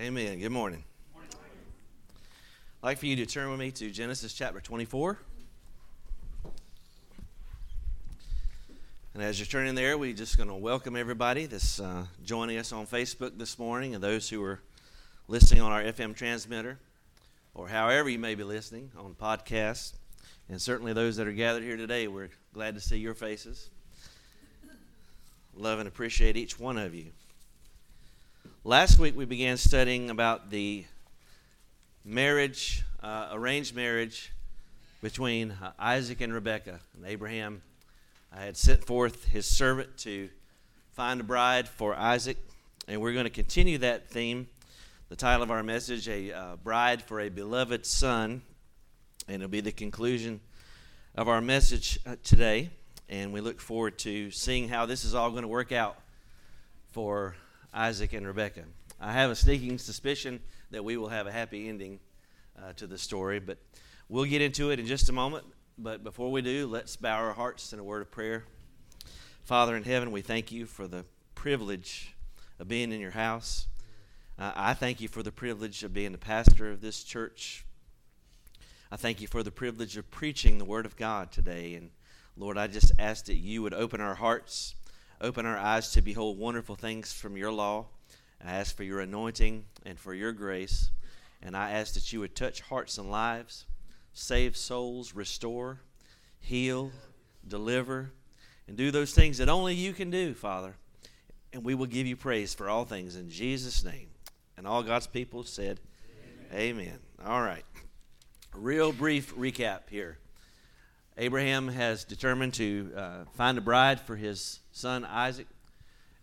Amen. Good morning. I'd like for you to turn with me to Genesis chapter 24. And as you're turning there, we're just going to welcome everybody that's uh, joining us on Facebook this morning and those who are listening on our FM transmitter or however you may be listening on podcasts. And certainly those that are gathered here today, we're glad to see your faces. Love and appreciate each one of you. Last week we began studying about the marriage, uh, arranged marriage between uh, Isaac and Rebekah. And Abraham uh, had sent forth his servant to find a bride for Isaac. And we're going to continue that theme. The title of our message, A uh, Bride for a Beloved Son. And it'll be the conclusion of our message uh, today. And we look forward to seeing how this is all going to work out for Isaac and Rebekah. I have a sneaking suspicion that we will have a happy ending uh, to the story, but we'll get into it in just a moment. But before we do, let's bow our hearts in a word of prayer. Father in heaven, we thank you for the privilege of being in your house. Uh, I thank you for the privilege of being the pastor of this church. I thank you for the privilege of preaching the Word of God today. And Lord, I just ask that you would open our hearts Open our eyes to behold wonderful things from your law. I ask for your anointing and for your grace. And I ask that you would touch hearts and lives, save souls, restore, heal, deliver, and do those things that only you can do, Father. And we will give you praise for all things in Jesus' name. And all God's people said, Amen. Amen. All right. Real brief recap here. Abraham has determined to uh, find a bride for his son Isaac.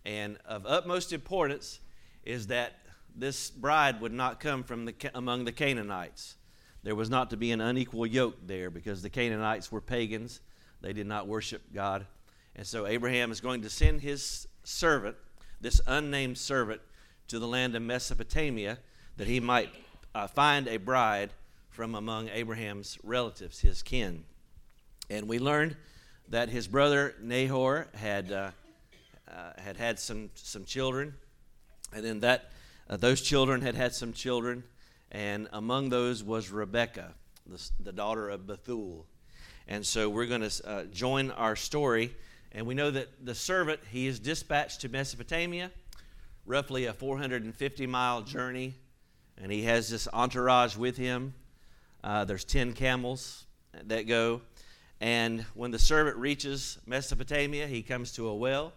And of utmost importance is that this bride would not come from the, among the Canaanites. There was not to be an unequal yoke there because the Canaanites were pagans. They did not worship God. And so Abraham is going to send his servant, this unnamed servant, to the land of Mesopotamia that he might uh, find a bride from among Abraham's relatives, his kin. And we learned that his brother Nahor had uh, uh, had had some some children, and then that uh, those children had had some children, and among those was Rebecca, the, the daughter of Bethuel. And so we're going to uh, join our story, and we know that the servant he is dispatched to Mesopotamia, roughly a 450 mile journey, and he has this entourage with him. Uh, there's ten camels that go. And when the servant reaches Mesopotamia, he comes to a well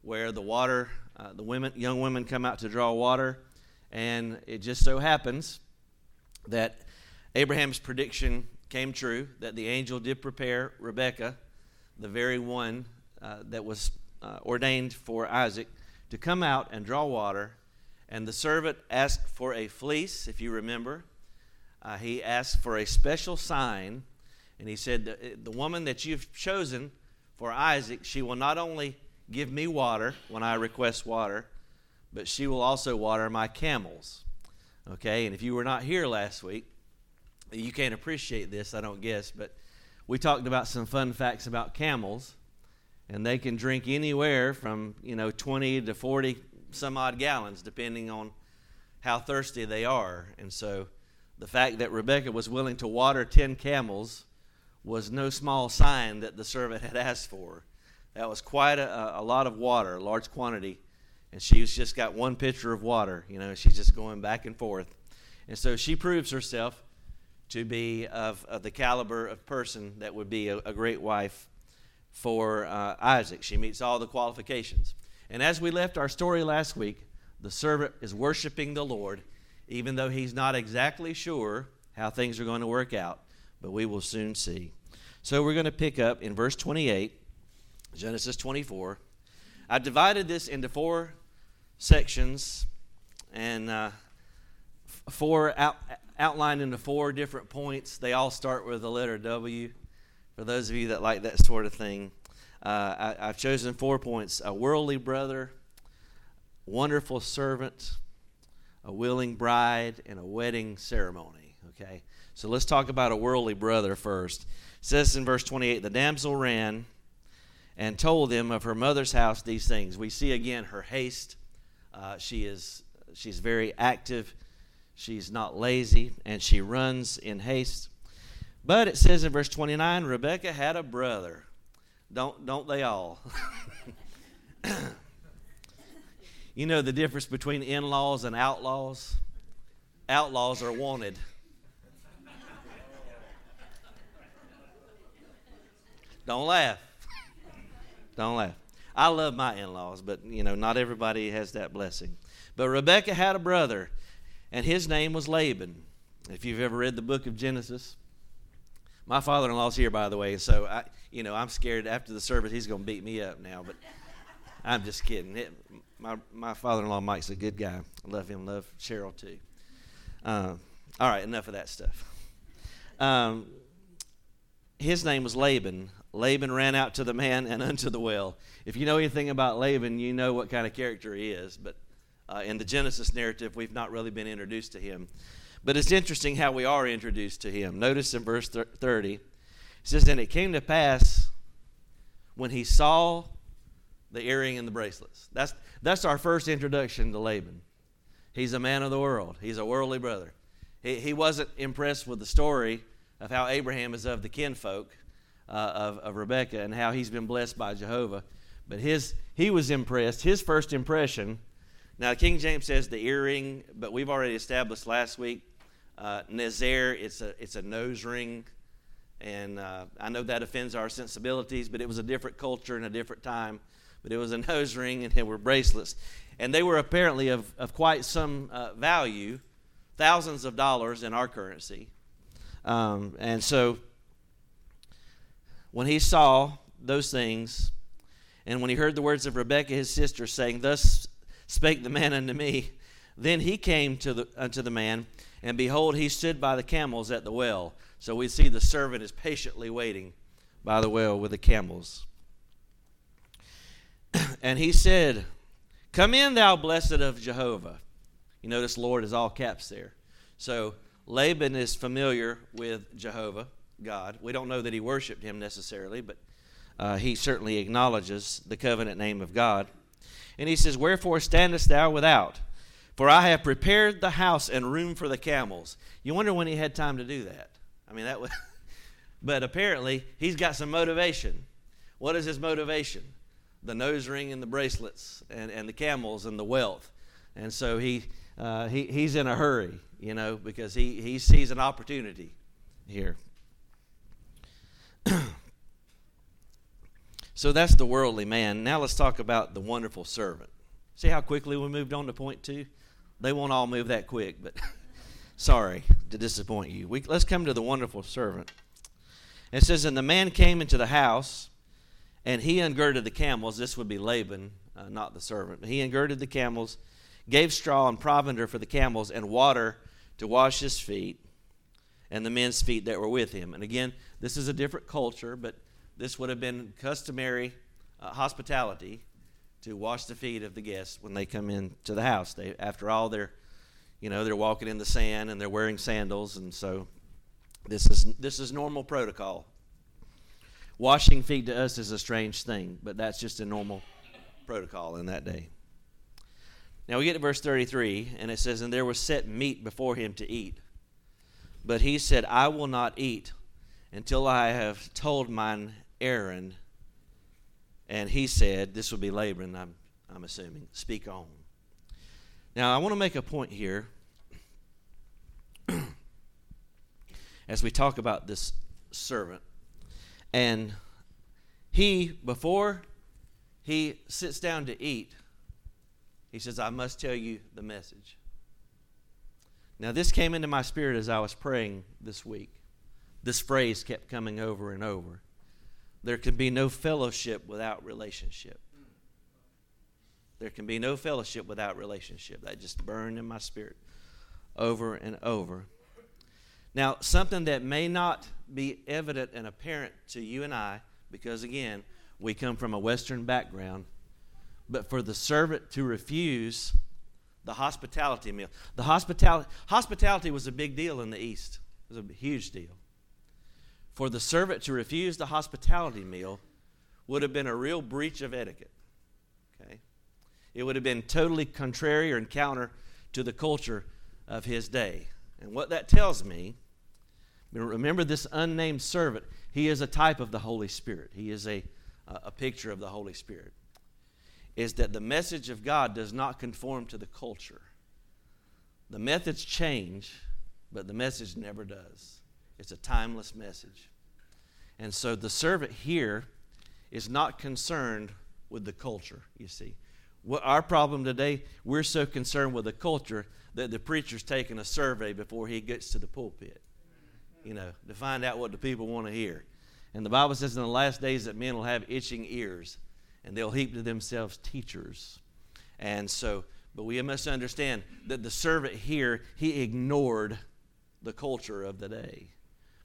where the water, uh, the women, young women come out to draw water. And it just so happens that Abraham's prediction came true, that the angel did prepare Rebekah, the very one uh, that was uh, ordained for Isaac, to come out and draw water. And the servant asked for a fleece, if you remember. Uh, he asked for a special sign and he said, the, eh, the woman that you've chosen for Isaac, she will not only give me water when I request water, but she will also water my camels. Okay, and if you were not here last week, you can't appreciate this, I don't guess, but we talked about some fun facts about camels, and they can drink anywhere from, you know, 20 to 40 some odd gallons, depending on how thirsty they are. And so the fact that Rebecca was willing to water 10 camels was no small sign that the servant had asked for. That was quite a, a lot of water, a large quantity. And she's just got one pitcher of water. You know, she's just going back and forth. And so she proves herself to be of, of the caliber of person that would be a, a great wife for uh, Isaac. She meets all the qualifications. And as we left our story last week, the servant is worshiping the Lord, even though he's not exactly sure how things are going to work out but we will soon see. So we're going to pick up in verse 28, Genesis 24. I divided this into four sections and uh, four out, outlined into four different points. They all start with the letter W. For those of you that like that sort of thing, uh, I, I've chosen four points a worldly brother, wonderful servant, a willing bride, and a wedding ceremony. Okay? So let's talk about a worldly brother first. It says in verse 28 the damsel ran and told them of her mother's house these things. We see again her haste. Uh, she is she's very active. She's not lazy, and she runs in haste. But it says in verse 29 Rebecca had a brother. Don't, don't they all? you know the difference between in laws and outlaws? Outlaws are wanted. Don't laugh. Don't laugh. I love my in laws, but you know, not everybody has that blessing. But Rebecca had a brother, and his name was Laban. If you've ever read the book of Genesis, my father-in-law's here, by the way, so I, you know, I'm scared after the service he's going to beat me up now. But I'm just kidding. It, my my father-in-law Mike's a good guy. I love him. Love Cheryl too. Uh, all right, enough of that stuff. Um, his name was Laban. Laban ran out to the man and unto the well. If you know anything about Laban, you know what kind of character he is. But uh, in the Genesis narrative, we've not really been introduced to him. But it's interesting how we are introduced to him. Notice in verse 30, it says, And it came to pass when he saw the earring and the bracelets. That's, that's our first introduction to Laban. He's a man of the world, he's a worldly brother. He, he wasn't impressed with the story of how Abraham is of the kinfolk uh, of, of Rebekah and how he's been blessed by Jehovah. But his, he was impressed. His first impression, now the King James says the earring, but we've already established last week uh, it's a, it's a nose ring. And uh, I know that offends our sensibilities, but it was a different culture and a different time. But it was a nose ring and they were bracelets. And they were apparently of, of quite some uh, value, thousands of dollars in our currency. Um, and so when he saw those things, and when he heard the words of Rebekah his sister, saying, Thus spake the man unto me, then he came to the, unto the man and behold, he stood by the camels at the well. So we see the servant is patiently waiting by the well with the camels. and he said, Come in, thou blessed of Jehovah. You notice Lord is all caps there. So Laban is familiar with Jehovah, God. We don't know that he worshiped him necessarily, but uh, he certainly acknowledges the covenant name of God. And he says, Wherefore standest thou without? For I have prepared the house and room for the camels. You wonder when he had time to do that. I mean, that was. but apparently, he's got some motivation. What is his motivation? The nose ring and the bracelets and, and the camels and the wealth. And so he, uh, he, he's in a hurry, you know, because he, he sees an opportunity here. so that's the worldly man. Now let's talk about the wonderful servant. See how quickly we moved on to point two? They won't all move that quick, but sorry to disappoint you. We, let's come to the wonderful servant. It says, And the man came into the house, and he ungirded the camels. This would be Laban, uh, not the servant. He ungirded the camels, gave straw and provender for the camels, and water to wash his feet, and the men's feet that were with him. And again, this is a different culture, but this would have been customary uh, hospitality to wash the feet of the guests when they come into the house. They, after all, they're, you know, they're walking in the sand and they're wearing sandals, and so this is this is normal protocol. Washing feet to us is a strange thing, but that's just a normal protocol in that day. Now we get to verse 33, and it says, And there was set meat before him to eat. But he said, I will not eat until I have told mine errand and he said, This will be Laban, I'm, I'm assuming. Speak on. Now, I want to make a point here as we talk about this servant. And he, before he sits down to eat, he says, I must tell you the message. Now, this came into my spirit as I was praying this week. This phrase kept coming over and over. There can be no fellowship without relationship. There can be no fellowship without relationship. That just burned in my spirit over and over. Now, something that may not be evident and apparent to you and I, because again, we come from a Western background, but for the servant to refuse the hospitality meal, the hospitality, hospitality was a big deal in the East. It was a huge deal for the servant to refuse the hospitality meal would have been a real breach of etiquette. Okay? It would have been totally contrary or counter to the culture of his day. And what that tells me, remember this unnamed servant, he is a type of the Holy Spirit. He is a, a picture of the Holy Spirit. Is that the message of God does not conform to the culture. The methods change, but the message never does. It's a timeless message. And so the servant here is not concerned with the culture, you see. What our problem today, we're so concerned with the culture that the preacher's taking a survey before he gets to the pulpit, you know, to find out what the people want to hear. And the Bible says in the last days that men will have itching ears and they'll heap to themselves teachers. And so, but we must understand that the servant here, he ignored the culture of the day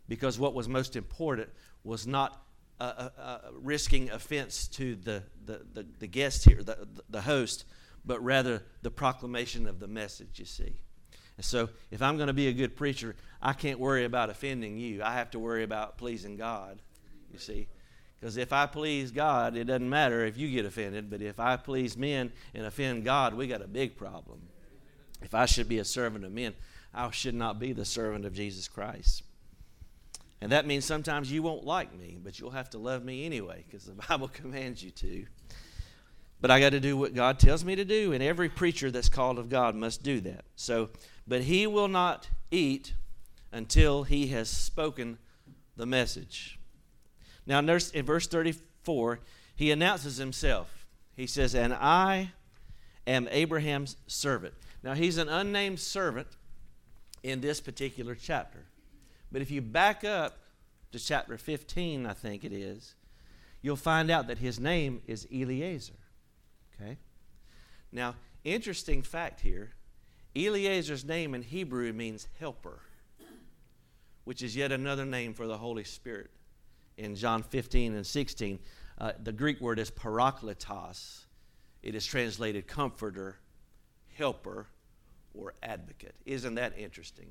because what was most important was not uh, uh, uh, risking offense to the, the, the, the guest here, the, the host, but rather the proclamation of the message, you see. And so, if I'm going to be a good preacher, I can't worry about offending you. I have to worry about pleasing God, you see. Because if I please God, it doesn't matter if you get offended, but if I please men and offend God, we got a big problem. If I should be a servant of men, I should not be the servant of Jesus Christ. And that means sometimes you won't like me, but you'll have to love me anyway because the Bible commands you to. But I got to do what God tells me to do, and every preacher that's called of God must do that. So, but he will not eat until he has spoken the message. Now, in verse 34, he announces himself. He says, And I am Abraham's servant. Now, he's an unnamed servant in this particular chapter. But if you back up to chapter 15, I think it is, you'll find out that his name is Eliezer. Okay? Now, interesting fact here Eliezer's name in Hebrew means helper, which is yet another name for the Holy Spirit. In John 15 and 16, uh, the Greek word is parakletos. It is translated comforter, helper, or advocate. Isn't that interesting?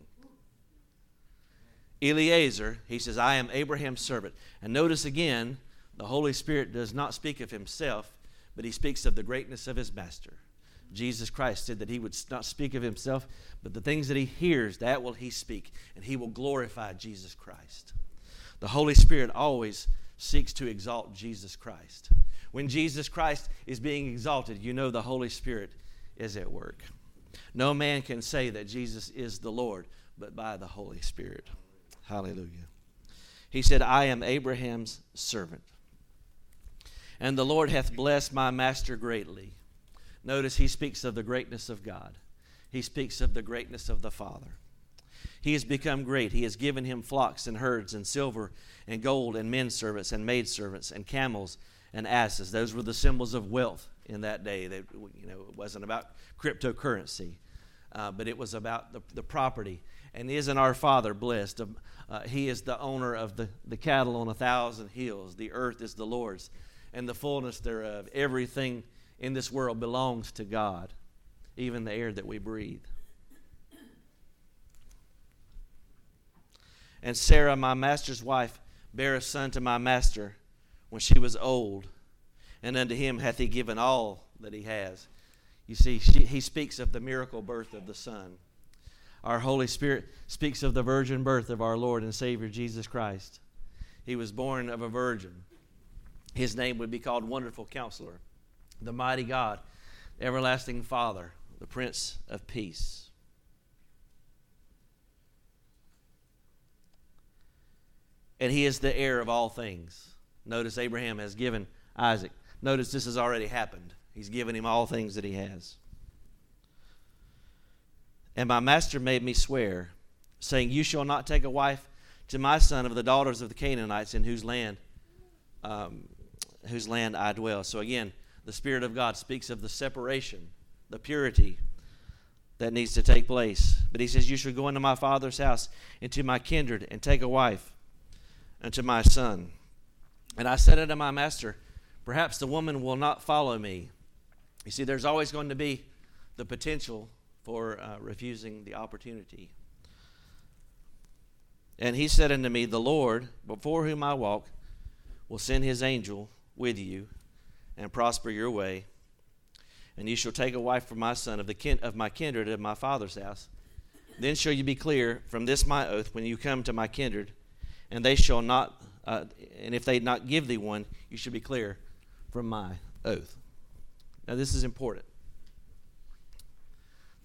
Eliezer, he says, I am Abraham's servant. And notice again, the Holy Spirit does not speak of himself, but he speaks of the greatness of his master. Jesus Christ said that he would not speak of himself, but the things that he hears, that will he speak, and he will glorify Jesus Christ. The Holy Spirit always seeks to exalt Jesus Christ. When Jesus Christ is being exalted, you know the Holy Spirit is at work. No man can say that Jesus is the Lord but by the Holy Spirit. Hallelujah. He said, I am Abraham's servant. And the Lord hath blessed my master greatly. Notice he speaks of the greatness of God, he speaks of the greatness of the Father. He has become great. He has given him flocks and herds and silver and gold and men servants and maid servants and camels and asses. Those were the symbols of wealth in that day. That you know, it wasn't about cryptocurrency, uh, but it was about the, the property. And isn't our Father blessed? Uh, he is the owner of the, the cattle on a thousand hills. The earth is the Lord's and the fullness thereof. Everything in this world belongs to God, even the air that we breathe. And Sarah, my master's wife, bare a son to my master when she was old, and unto him hath he given all that he has. You see, she, he speaks of the miracle birth of the Son our Holy Spirit speaks of the virgin birth of our Lord and Savior Jesus Christ. He was born of a virgin. His name would be called Wonderful Counselor, the Mighty God, Everlasting Father, the Prince of Peace. And he is the heir of all things. Notice Abraham has given Isaac. Notice this has already happened. He's given him all things that he has. And my master made me swear, saying, You shall not take a wife to my son of the daughters of the Canaanites in whose land, um, whose land I dwell. So again, the Spirit of God speaks of the separation, the purity that needs to take place. But he says, You shall go into my father's house, into my kindred, and take a wife unto my son. And I said unto my master, Perhaps the woman will not follow me. You see, there's always going to be the potential for uh, refusing the opportunity. And he said unto me, The Lord, before whom I walk, will send his angel with you and prosper your way. and you shall take a wife for my son of the kin- of my kindred of my father's house. Then shall you be clear from this my oath when you come to my kindred, and they shall not, uh, and if they not give thee one, you shall be clear from my oath. Now this is important.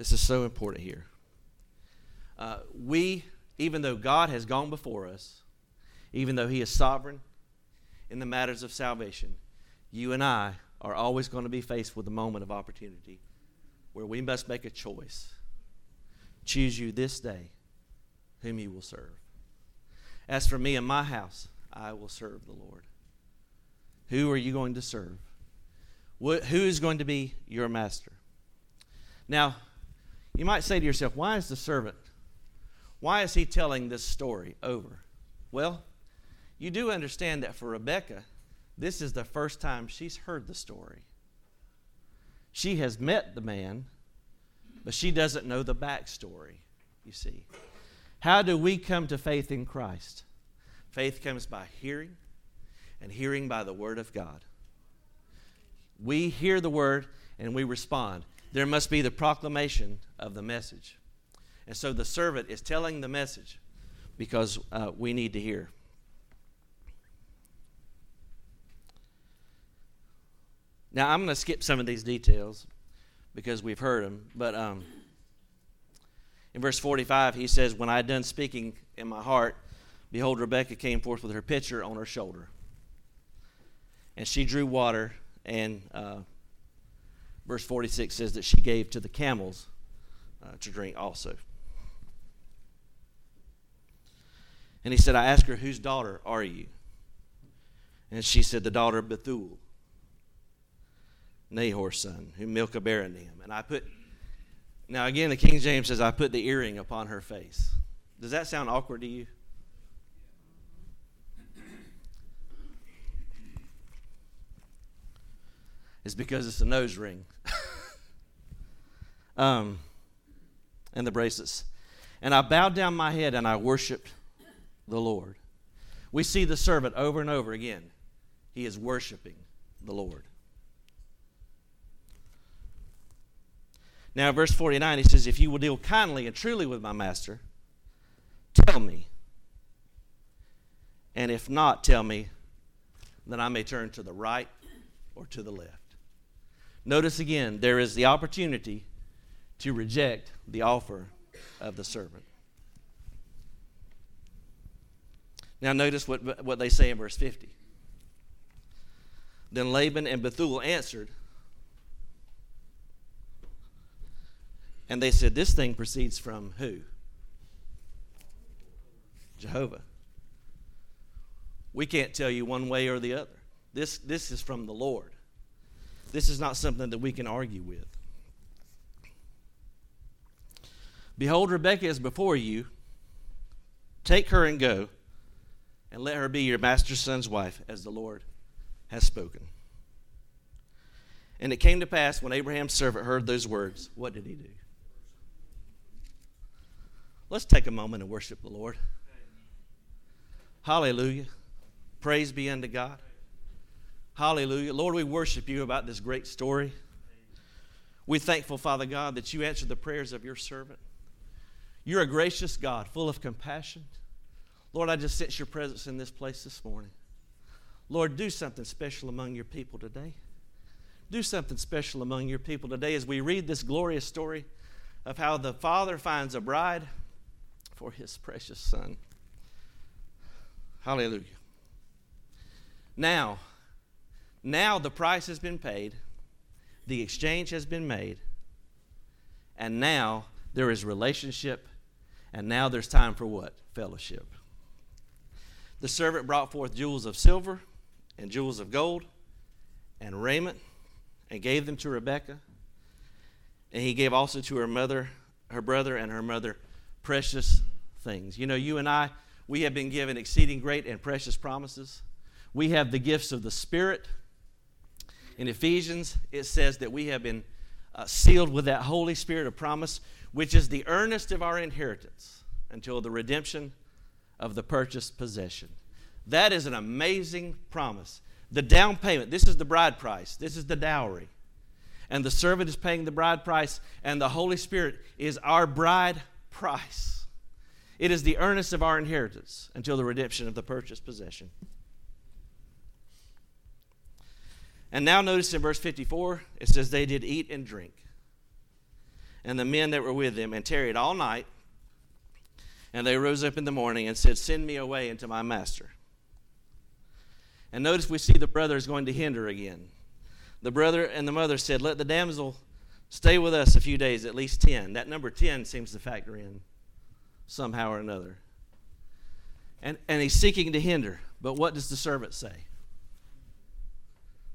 This is so important here. Uh, we, even though God has gone before us, even though He is sovereign in the matters of salvation, you and I are always going to be faced with a moment of opportunity where we must make a choice. Choose you this day whom you will serve. As for me and my house, I will serve the Lord. Who are you going to serve? who is going to be your master? Now, you might say to yourself, why is the servant, why is he telling this story over? Well, you do understand that for Rebecca, this is the first time she's heard the story. She has met the man, but she doesn't know the backstory, you see. How do we come to faith in Christ? Faith comes by hearing, and hearing by the Word of God. We hear the Word and we respond. There must be the proclamation of the message. And so the servant is telling the message because uh, we need to hear. Now, I'm going to skip some of these details because we've heard them. But um, in verse 45, he says, When I had done speaking in my heart, behold, Rebekah came forth with her pitcher on her shoulder. And she drew water, and uh, verse 46 says that she gave to the camels uh, to drink also. And he said, I asked her, Whose daughter are you? And she said, The daughter of Bethuel. Nahor's son, whom Milcah bare unto him. And I put, now again, the King James says, I put the earring upon her face. Does that sound awkward to you? It's because it's a nose ring. um, and the bracelets. And I bowed down my head and I worshiped the Lord. We see the servant over and over again. He is worshiping the Lord. Now, verse 49, he says, If you will deal kindly and truly with my master, tell me. And if not, tell me, then I may turn to the right or to the left. Notice again, there is the opportunity to reject the offer of the servant. Now, notice what, what they say in verse 50. Then Laban and Bethuel answered, And they said, This thing proceeds from who? Jehovah. We can't tell you one way or the other. This, this is from the Lord. This is not something that we can argue with. Behold, Rebekah is before you. Take her and go, and let her be your master's son's wife, as the Lord has spoken. And it came to pass when Abraham's servant heard those words, what did he do? Let's take a moment and worship the Lord. Hallelujah. Praise be unto God. Hallelujah. Lord, we worship you about this great story. We're thankful, Father God, that you answered the prayers of your servant. You're a gracious God, full of compassion. Lord, I just sense your presence in this place this morning. Lord, do something special among your people today. Do something special among your people today as we read this glorious story of how the Father finds a bride for his precious Son. Hallelujah. Now, now the price has been paid, the exchange has been made, and now there is relationship, and now there's time for what? Fellowship. The servant brought forth jewels of silver and jewels of gold and raiment and gave them to Rebekah. And he gave also to her mother, her brother, and her mother precious things. You know, you and I, we have been given exceeding great and precious promises. We have the gifts of the Spirit. In Ephesians, it says that we have been uh, sealed with that Holy Spirit of promise, which is the earnest of our inheritance until the redemption of the purchased possession. That is an amazing promise. The down payment, this is the bride price, this is the dowry. and the servant is paying the bride price, and the Holy Spirit is our bride price. It is the earnest of our inheritance until the redemption of the purchased possession. And now notice in verse 54, it says, They did eat and drink. And the men that were with them, and tarried all night. And they rose up in the morning and said, Send me away into my master. And notice we see the brother is going to hinder again. The brother and the mother said, Let the damsel stay with us a few days, at least 10. That number 10 seems to factor in somehow or another. And, and he's seeking to hinder. But what does the servant say?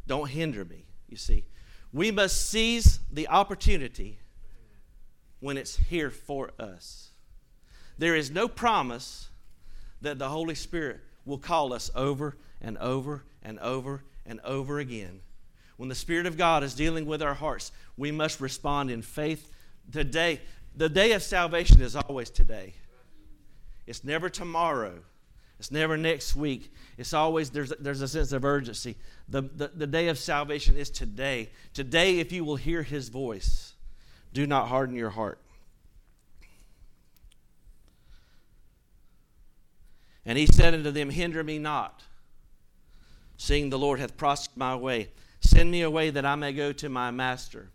Don't hinder me, you see. We must seize the opportunity when it's here for us. There is no promise that the Holy Spirit will call us over and over and over and over again. When the Spirit of God is dealing with our hearts, we must respond in faith. Today, the day of salvation is always today. It's never tomorrow. It's never next week. It's always, there's, there's a sense of urgency. The, the, the day of salvation is today. Today, if you will hear his voice, do not harden your heart. And he said unto them, Hinder me not, seeing the Lord hath prospered my way. Send me away that I may go to my master.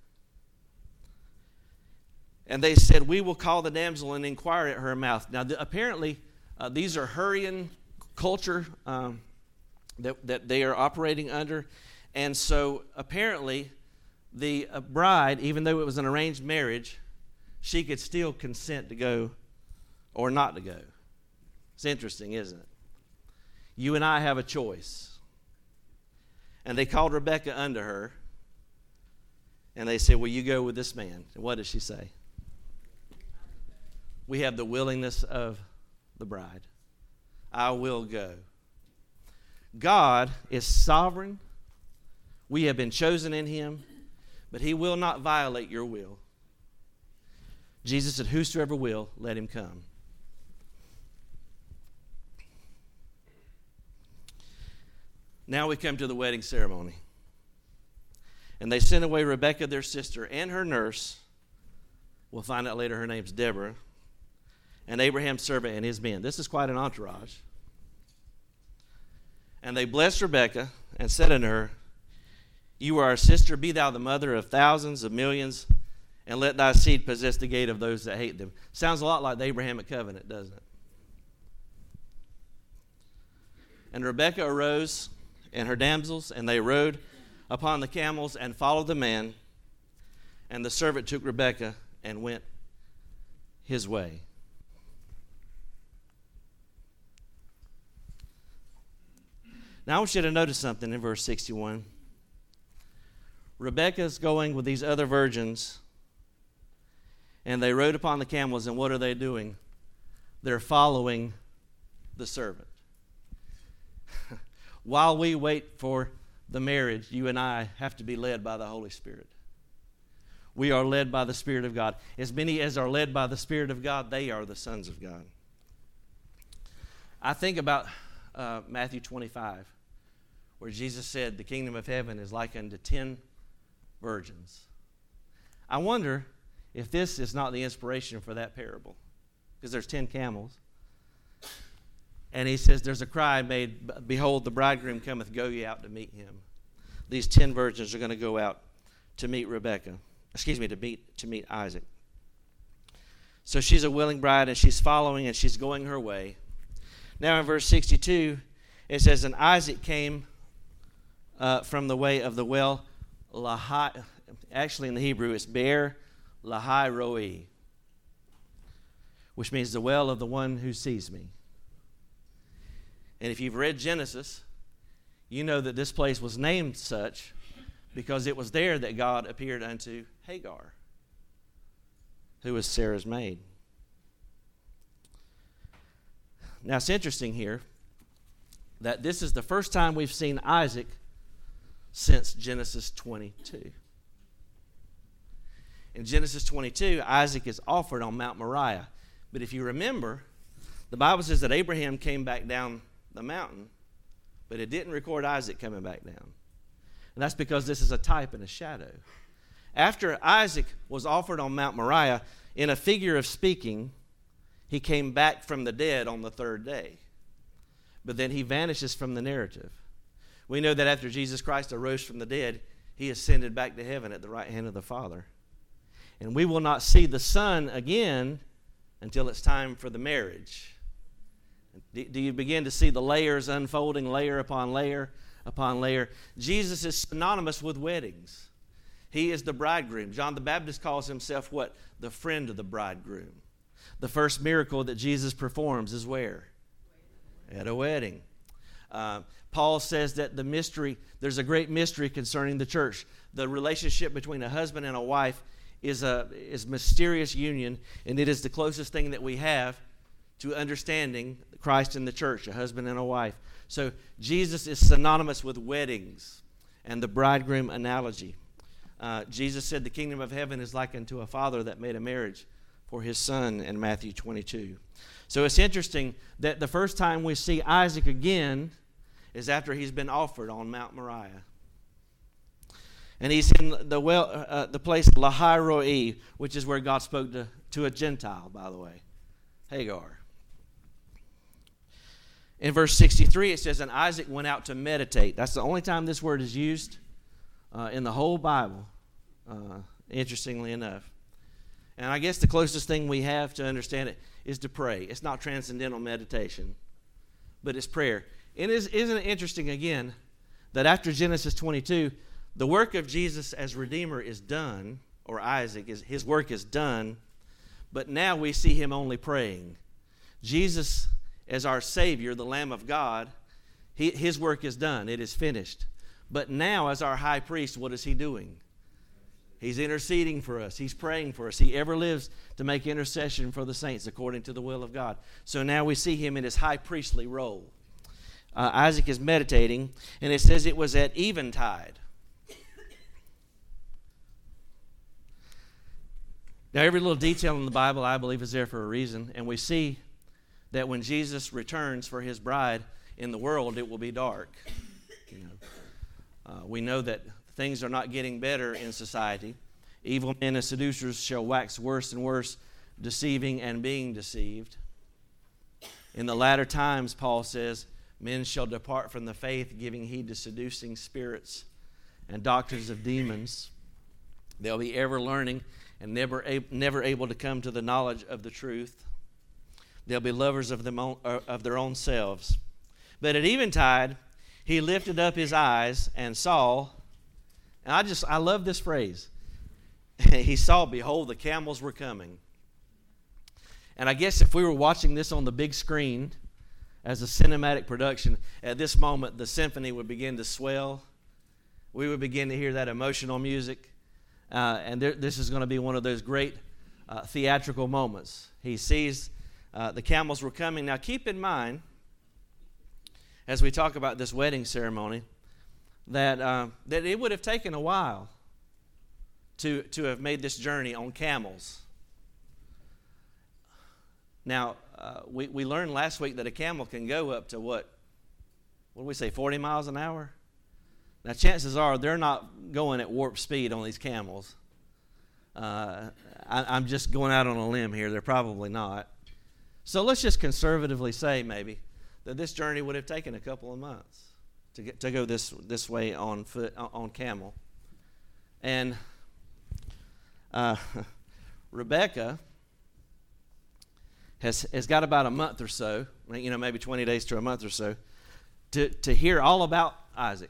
And they said, We will call the damsel and inquire at her mouth. Now, the, apparently, uh, these are hurrying culture um, that, that they are operating under. And so, apparently, the uh, bride, even though it was an arranged marriage, she could still consent to go or not to go. It's interesting, isn't it? You and I have a choice. And they called Rebecca unto her, and they said, Will you go with this man? And what does she say? We have the willingness of the bride. I will go. God is sovereign. We have been chosen in him, but he will not violate your will. Jesus said, Whosoever will, let him come. Now we come to the wedding ceremony. And they sent away Rebekah, their sister, and her nurse. We'll find out later her name's Deborah. And Abraham's servant and his men. This is quite an entourage. And they blessed Rebekah and said unto her, You are our sister, be thou the mother of thousands of millions, and let thy seed possess the gate of those that hate them. Sounds a lot like the Abrahamic covenant, doesn't it? And Rebekah arose and her damsels, and they rode upon the camels and followed the man. And the servant took Rebekah and went his way. Now, I want you to notice something in verse 61. Rebekah's going with these other virgins, and they rode upon the camels, and what are they doing? They're following the servant. while we wait for the marriage, you and I have to be led by the Holy Spirit. We are led by the Spirit of God. As many as are led by the Spirit of God, they are the sons of God. I think about uh, Matthew 25, where Jesus said, The kingdom of heaven is like unto ten virgins. I wonder if this is not the inspiration for that parable, because there's ten camels. And he says, There's a cry made, Behold, the bridegroom cometh, go ye out to meet him. These ten virgins are going to go out to meet Rebecca, Excuse me, to meet, to meet Isaac. So she's a willing bride and she's following and she's going her way. Now in verse 62, it says, And Isaac came uh, from the way of the well, Lahai. Actually, in the Hebrew, it's Beer Lahai Roi, which means the well of the one who sees me. And if you've read Genesis, you know that this place was named such because it was there that God appeared unto Hagar, who was Sarah's maid. Now it's interesting here that this is the first time we've seen Isaac since Genesis 22. In Genesis 22, Isaac is offered on Mount Moriah. But if you remember, the Bible says that Abraham came back down the mountain, but it didn't record Isaac coming back down. And that's because this is a type and a shadow. After Isaac was offered on Mount Moriah, in a figure of speaking, he came back from the dead on the third day. But then he vanishes from the narrative. We know that after Jesus Christ arose from the dead, he ascended back to heaven at the right hand of the Father. And we will not see the Son again until it's time for the marriage. Do you begin to see the layers unfolding, layer upon layer upon layer? Jesus is synonymous with weddings. He is the bridegroom. John the Baptist calls himself what? The friend of the bridegroom. The first miracle that Jesus performs is where? At a wedding. Uh, Paul says that the mystery, there's a great mystery concerning the church. The relationship between a husband and a wife is a is mysterious union, and it is the closest thing that we have to understanding Christ and the church, a husband and a wife. So Jesus is synonymous with weddings and the bridegroom analogy. Uh, Jesus said the kingdom of heaven is like unto a father that made a marriage for his son in Matthew 22. So it's interesting that the first time we see Isaac again is after he's been offered on Mount Moriah. And he's in the, well, uh, the place Lahai which is where God spoke to, to a Gentile, by the way, Hagar. In verse 63, it says, And Isaac went out to meditate. That's the only time this word is used uh, in the whole Bible, uh, interestingly enough. And I guess the closest thing we have to understand it is to pray. It's not transcendental meditation, but it's prayer. And is, isn't it interesting, again, that after Genesis 22, the work of Jesus as Redeemer is done, or Isaac, is, his work is done, but now we see him only praying. Jesus, as our Savior, the Lamb of God, he, his work is done, it is finished. But now, as our high priest, what is he doing? He's interceding for us. He's praying for us. He ever lives to make intercession for the saints according to the will of God. So now we see him in his high priestly role. Uh, Isaac is meditating, and it says it was at eventide. Now, every little detail in the Bible, I believe, is there for a reason. And we see that when Jesus returns for his bride in the world, it will be dark. You know, uh, we know that things are not getting better in society. Evil men and seducers shall wax worse and worse, deceiving and being deceived. In the latter times, Paul says, men shall depart from the faith, giving heed to seducing spirits and doctrines of demons. They'll be ever learning and never, never able to come to the knowledge of the truth. They'll be lovers of, them uh, of their own selves. But at eventide, he lifted up his eyes and saw, and I just, I love this phrase. he saw, behold, the camels were coming. And I guess if we were watching this on the big screen as a cinematic production, at this moment the symphony would begin to swell. We would begin to hear that emotional music. Uh, and there, this is going to be one of those great uh, theatrical moments. He sees uh, the camels were coming. Now, keep in mind, as we talk about this wedding ceremony, that, uh, that it would have taken a while to, to have made this journey on camels. Now, uh, we, we learned last week that a camel can go up to what? What do we say, 40 miles an hour? Now, chances are they're not going at warp speed on these camels. Uh, I, am just going out on a limb here. They're probably not. So let's just conservatively say maybe that this journey would have taken a couple of months to get to go this this way on foot on camel. And uh, Rebecca has has got about a month or so, you know, maybe 20 days to a month or so, to to hear all about Isaac.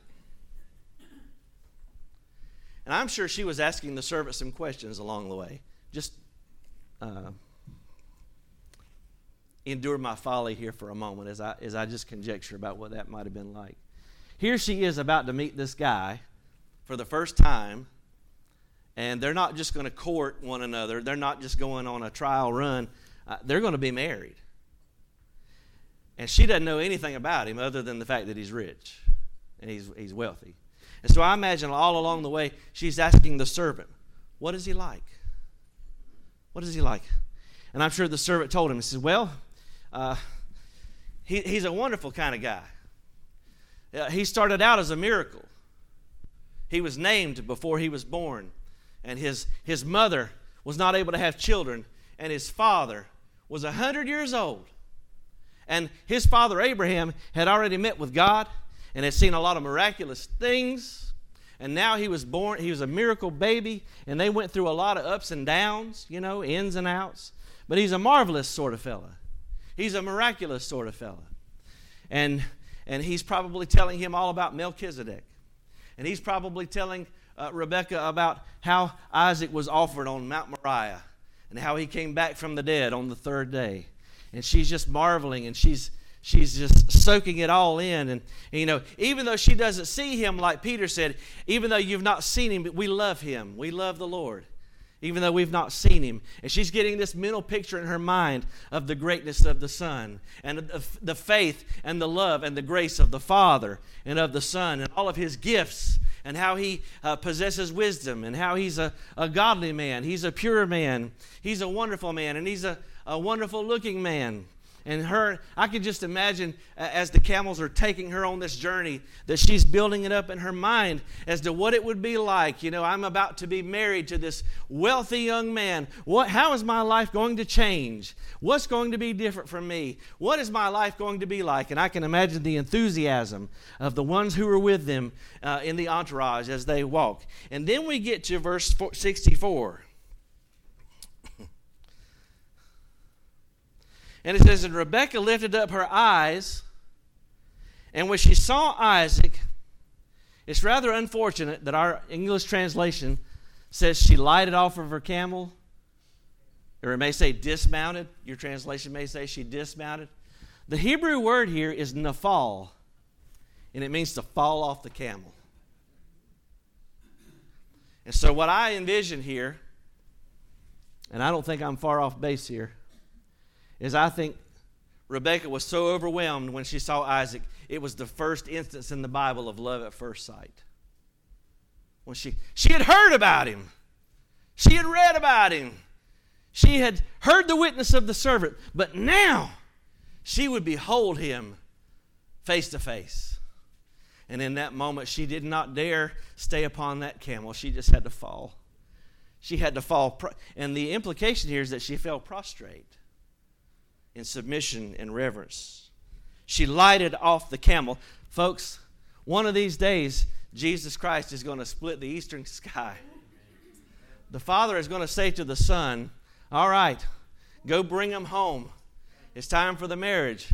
And I'm sure she was asking the servant some questions along the way. Just uh, endure my folly here for a moment as I, as I just conjecture about what that might have been like. Here she is about to meet this guy for the first time, and they're not just going to court one another, they're not just going on a trial run, uh, they're going to be married. And she doesn't know anything about him other than the fact that he's rich and he's, he's wealthy. And so I imagine all along the way, she's asking the servant, What is he like? What is he like? And I'm sure the servant told him, He says, Well, uh, he, he's a wonderful kind of guy. Uh, he started out as a miracle. He was named before he was born. and his, his mother was not able to have children, and his father was 100 years old. And his father Abraham had already met with God and had seen a lot of miraculous things. And now he was born, he was a miracle baby, and they went through a lot of ups and downs, you know, ins and outs. But he's a marvelous sort of fella. He's a miraculous sort of fella. And, and he's probably telling him all about Melchizedek. And he's probably telling uh, Rebecca about how Isaac was offered on Mount Moriah and how he came back from the dead on the third day. And she's just marveling and she's she's just soaking it all in and, and, you know even though she doesn't see him like peter said even though you've not seen him we love him we love the lord even though we've not seen him. And she's getting this mental picture in her mind of the greatness of the Son and of the faith and the love and the grace of the Father and of the Son and all of his gifts and how he uh, possesses wisdom and how he's a, a godly man. He's a pure man. He's a wonderful man and he's a, a wonderful looking man. And her, I can just imagine uh, as the camels are taking her on this journey that she's building it up in her mind as to what it would be like. You know, I'm about to be married to this wealthy young man. What, how is my life going to change? What's going to be different from me? What is my life going to be like? And I can imagine the enthusiasm of the ones who were with them uh, in the entourage as they walk. And then we get to verse 64. And it says, And Rebekah lifted up her eyes, and when she saw Isaac, it's rather unfortunate that our English translation says she lighted off of her camel, or it may say dismounted. Your translation may say she dismounted. The Hebrew word here is nafal, and it means to fall off the camel. And so, what I envision here, and I don't think I'm far off base here, is I think Rebecca was so overwhelmed when she saw Isaac. It was the first instance in the Bible of love at first sight. When she, she had heard about him, she had read about him, she had heard the witness of the servant, but now she would behold him face to face. And in that moment, she did not dare stay upon that camel. She just had to fall. She had to fall. And the implication here is that she fell prostrate in submission and reverence. She lighted off the camel. Folks, one of these days, Jesus Christ is going to split the eastern sky. The Father is going to say to the Son, All right, go bring him home. It's time for the marriage.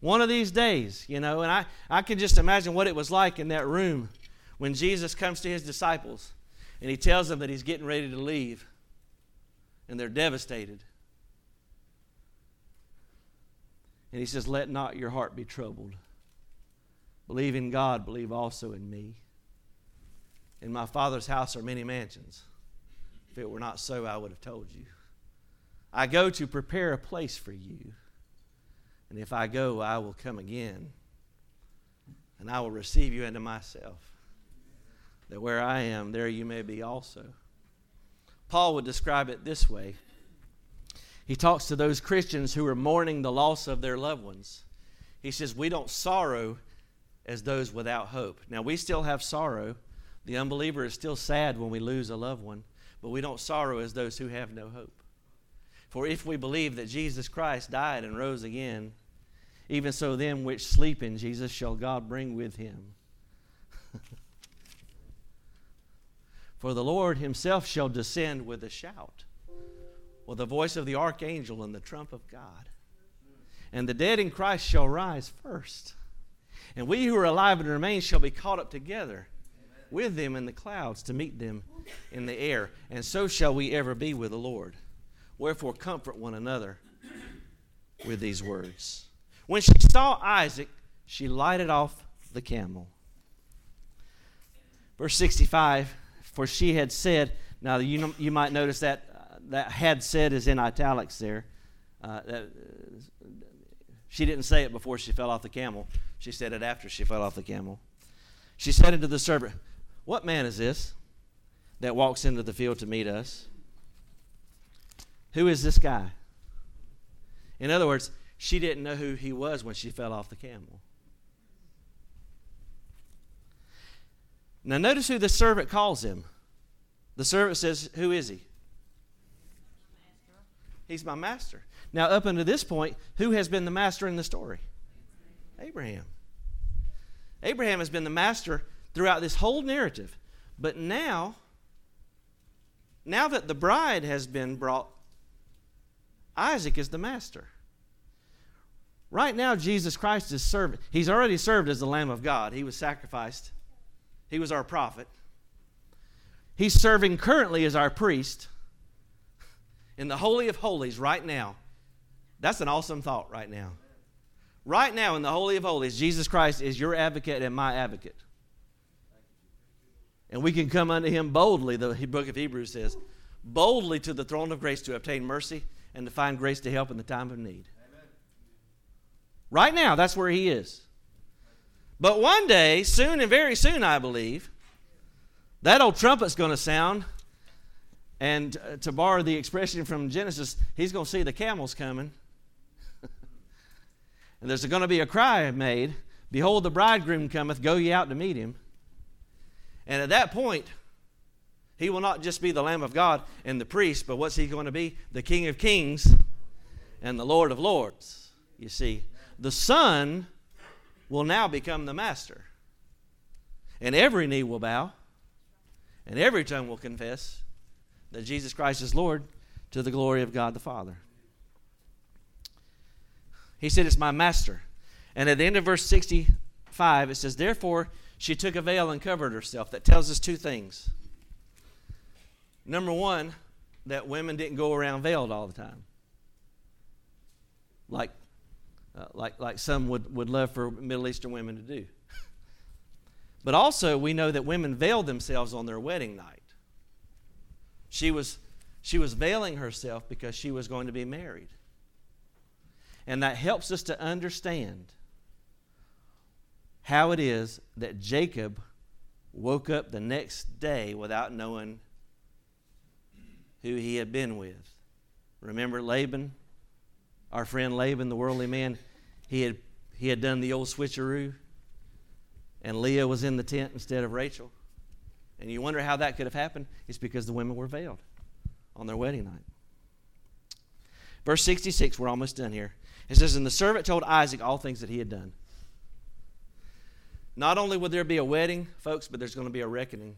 One of these days, you know, and I, I can just imagine what it was like in that room when Jesus comes to his disciples and he tells them that he's getting ready to leave. And they're devastated. And he says, Let not your heart be troubled. Believe in God, believe also in me. In my Father's house are many mansions. If it were not so, I would have told you. I go to prepare a place for you. And if I go, I will come again. And I will receive you into myself. That where I am, there you may be also. Paul would describe it this way he talks to those Christians who are mourning the loss of their loved ones. He says, We don't sorrow as those without hope. Now, we still have sorrow. The unbeliever is still sad when we lose a loved one, but we don't sorrow as those who have no hope. For if we believe that Jesus Christ died and rose again, even so them which sleep in Jesus shall God bring with him. For the Lord himself shall descend with a shout with the voice of the archangel and the trump of God. And the dead in Christ shall rise first. And we who are alive and remain shall be caught up together with them in the clouds to meet them in the air. And so shall we ever be with the Lord. Wherefore, comfort one another with these words. When she saw Isaac, she lighted off the camel. Verse 65 For she had said, now you, you might notice that that had said is in italics there. Uh, that, she didn't say it before she fell off the camel. She said it after she fell off the camel. She said unto the servant, What man is this that walks into the field to meet us? Who is this guy? In other words, she didn't know who he was when she fell off the camel. Now, notice who the servant calls him The servant says, Who is he? He's my master. Now, up until this point, who has been the master in the story? Abraham. Abraham has been the master throughout this whole narrative. But now, now that the bride has been brought, Isaac is the master. Right now, Jesus Christ is serving. He's already served as the Lamb of God. He was sacrificed. He was our prophet. He's serving currently as our priest in the Holy of Holies right now. That's an awesome thought right now. Right now, in the Holy of Holies, Jesus Christ is your advocate and my advocate. And we can come unto him boldly, the book of Hebrews says, boldly to the throne of grace to obtain mercy and to find grace to help in the time of need. Amen. Right now, that's where he is. But one day, soon and very soon, I believe, that old trumpet's going to sound. And uh, to borrow the expression from Genesis, he's going to see the camels coming. and there's going to be a cry made Behold, the bridegroom cometh, go ye out to meet him. And at that point, he will not just be the Lamb of God and the priest, but what's he going to be? The King of Kings and the Lord of Lords. You see, the Son will now become the Master. And every knee will bow, and every tongue will confess that Jesus Christ is Lord to the glory of God the Father. He said, It's my Master. And at the end of verse 65, it says, Therefore, she took a veil and covered herself. That tells us two things. Number one, that women didn't go around veiled all the time. Like, uh, like, like some would, would love for Middle Eastern women to do. but also, we know that women veiled themselves on their wedding night. She was, she was veiling herself because she was going to be married. And that helps us to understand how it is that Jacob woke up the next day without knowing who he had been with. Remember Laban, our friend Laban, the worldly man? He had, he had done the old switcheroo, and Leah was in the tent instead of Rachel. And you wonder how that could have happened? It's because the women were veiled on their wedding night. Verse 66, we're almost done here. It says, And the servant told Isaac all things that he had done. Not only would there be a wedding, folks, but there's going to be a reckoning.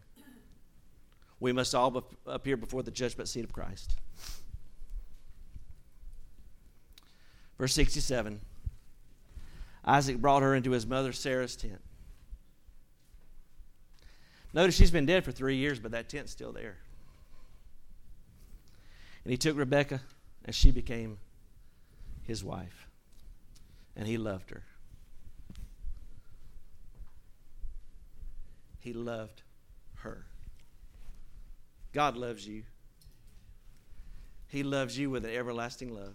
We must all appear before the judgment seat of Christ. Verse 67 Isaac brought her into his mother Sarah's tent. Notice she's been dead for three years, but that tent's still there. And he took Rebekah, and she became his wife. And he loved her. He loved her. God loves you. He loves you with an everlasting love.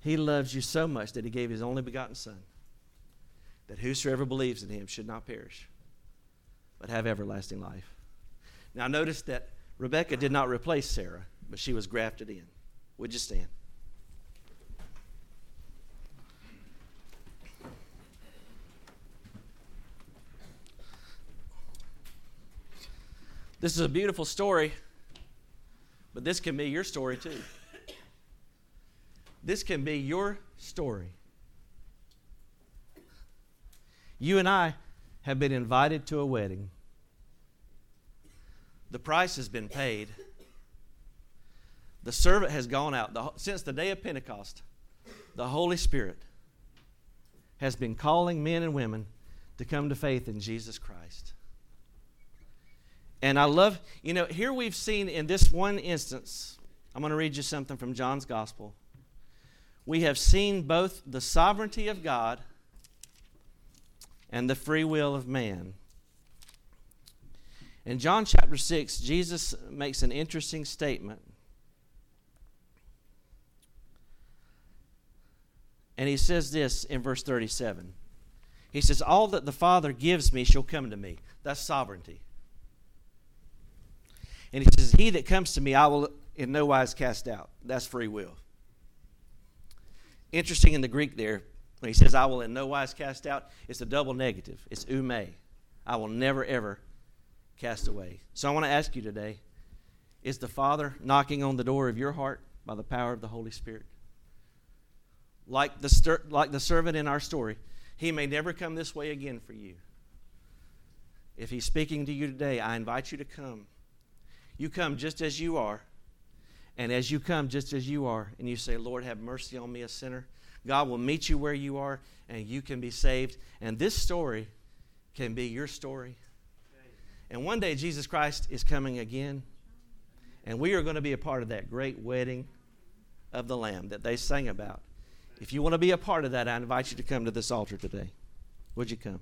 He loves you so much that he gave his only begotten Son, that whosoever believes in him should not perish, but have everlasting life. Now, notice that Rebecca did not replace Sarah, but she was grafted in. Would you stand? This is a beautiful story, but this can be your story too. This can be your story. You and I have been invited to a wedding. The price has been paid. The servant has gone out. The, since the day of Pentecost, the Holy Spirit has been calling men and women to come to faith in Jesus Christ. And I love, you know, here we've seen in this one instance, I'm going to read you something from John's Gospel. We have seen both the sovereignty of God and the free will of man. In John chapter 6, Jesus makes an interesting statement. And he says this in verse 37. He says, All that the Father gives me shall come to me. That's sovereignty. And he says, He that comes to me, I will in no wise cast out. That's free will. Interesting in the Greek there, when he says, I will in no wise cast out, it's a double negative. It's ou me. I will never, ever cast away. So I want to ask you today is the Father knocking on the door of your heart by the power of the Holy Spirit? Like the, stir, like the servant in our story, he may never come this way again for you. If he's speaking to you today, I invite you to come. You come just as you are. And as you come just as you are, and you say, Lord, have mercy on me, a sinner, God will meet you where you are, and you can be saved. And this story can be your story. And one day, Jesus Christ is coming again. And we are going to be a part of that great wedding of the Lamb that they sang about. If you want to be a part of that, I invite you to come to this altar today. Would you come?